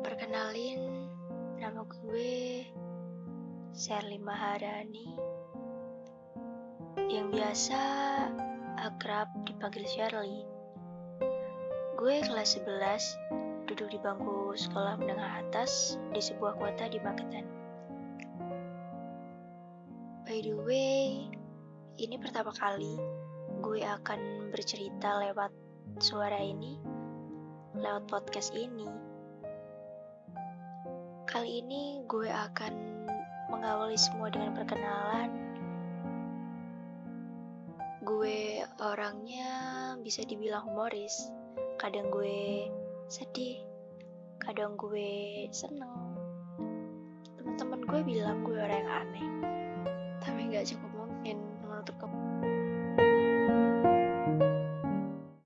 Kenalin, nama gue Sherly Maharani Yang biasa akrab dipanggil Shirley Gue kelas 11, duduk di bangku sekolah menengah atas di sebuah kota di Magetan. By the way, ini pertama kali gue akan bercerita lewat suara ini, lewat podcast ini Kali ini gue akan mengawali semua dengan perkenalan. Gue orangnya bisa dibilang humoris. Kadang gue sedih, kadang gue seneng. Teman-teman gue bilang gue orang yang aneh. Tapi nggak cukup mungkin menurut kamu.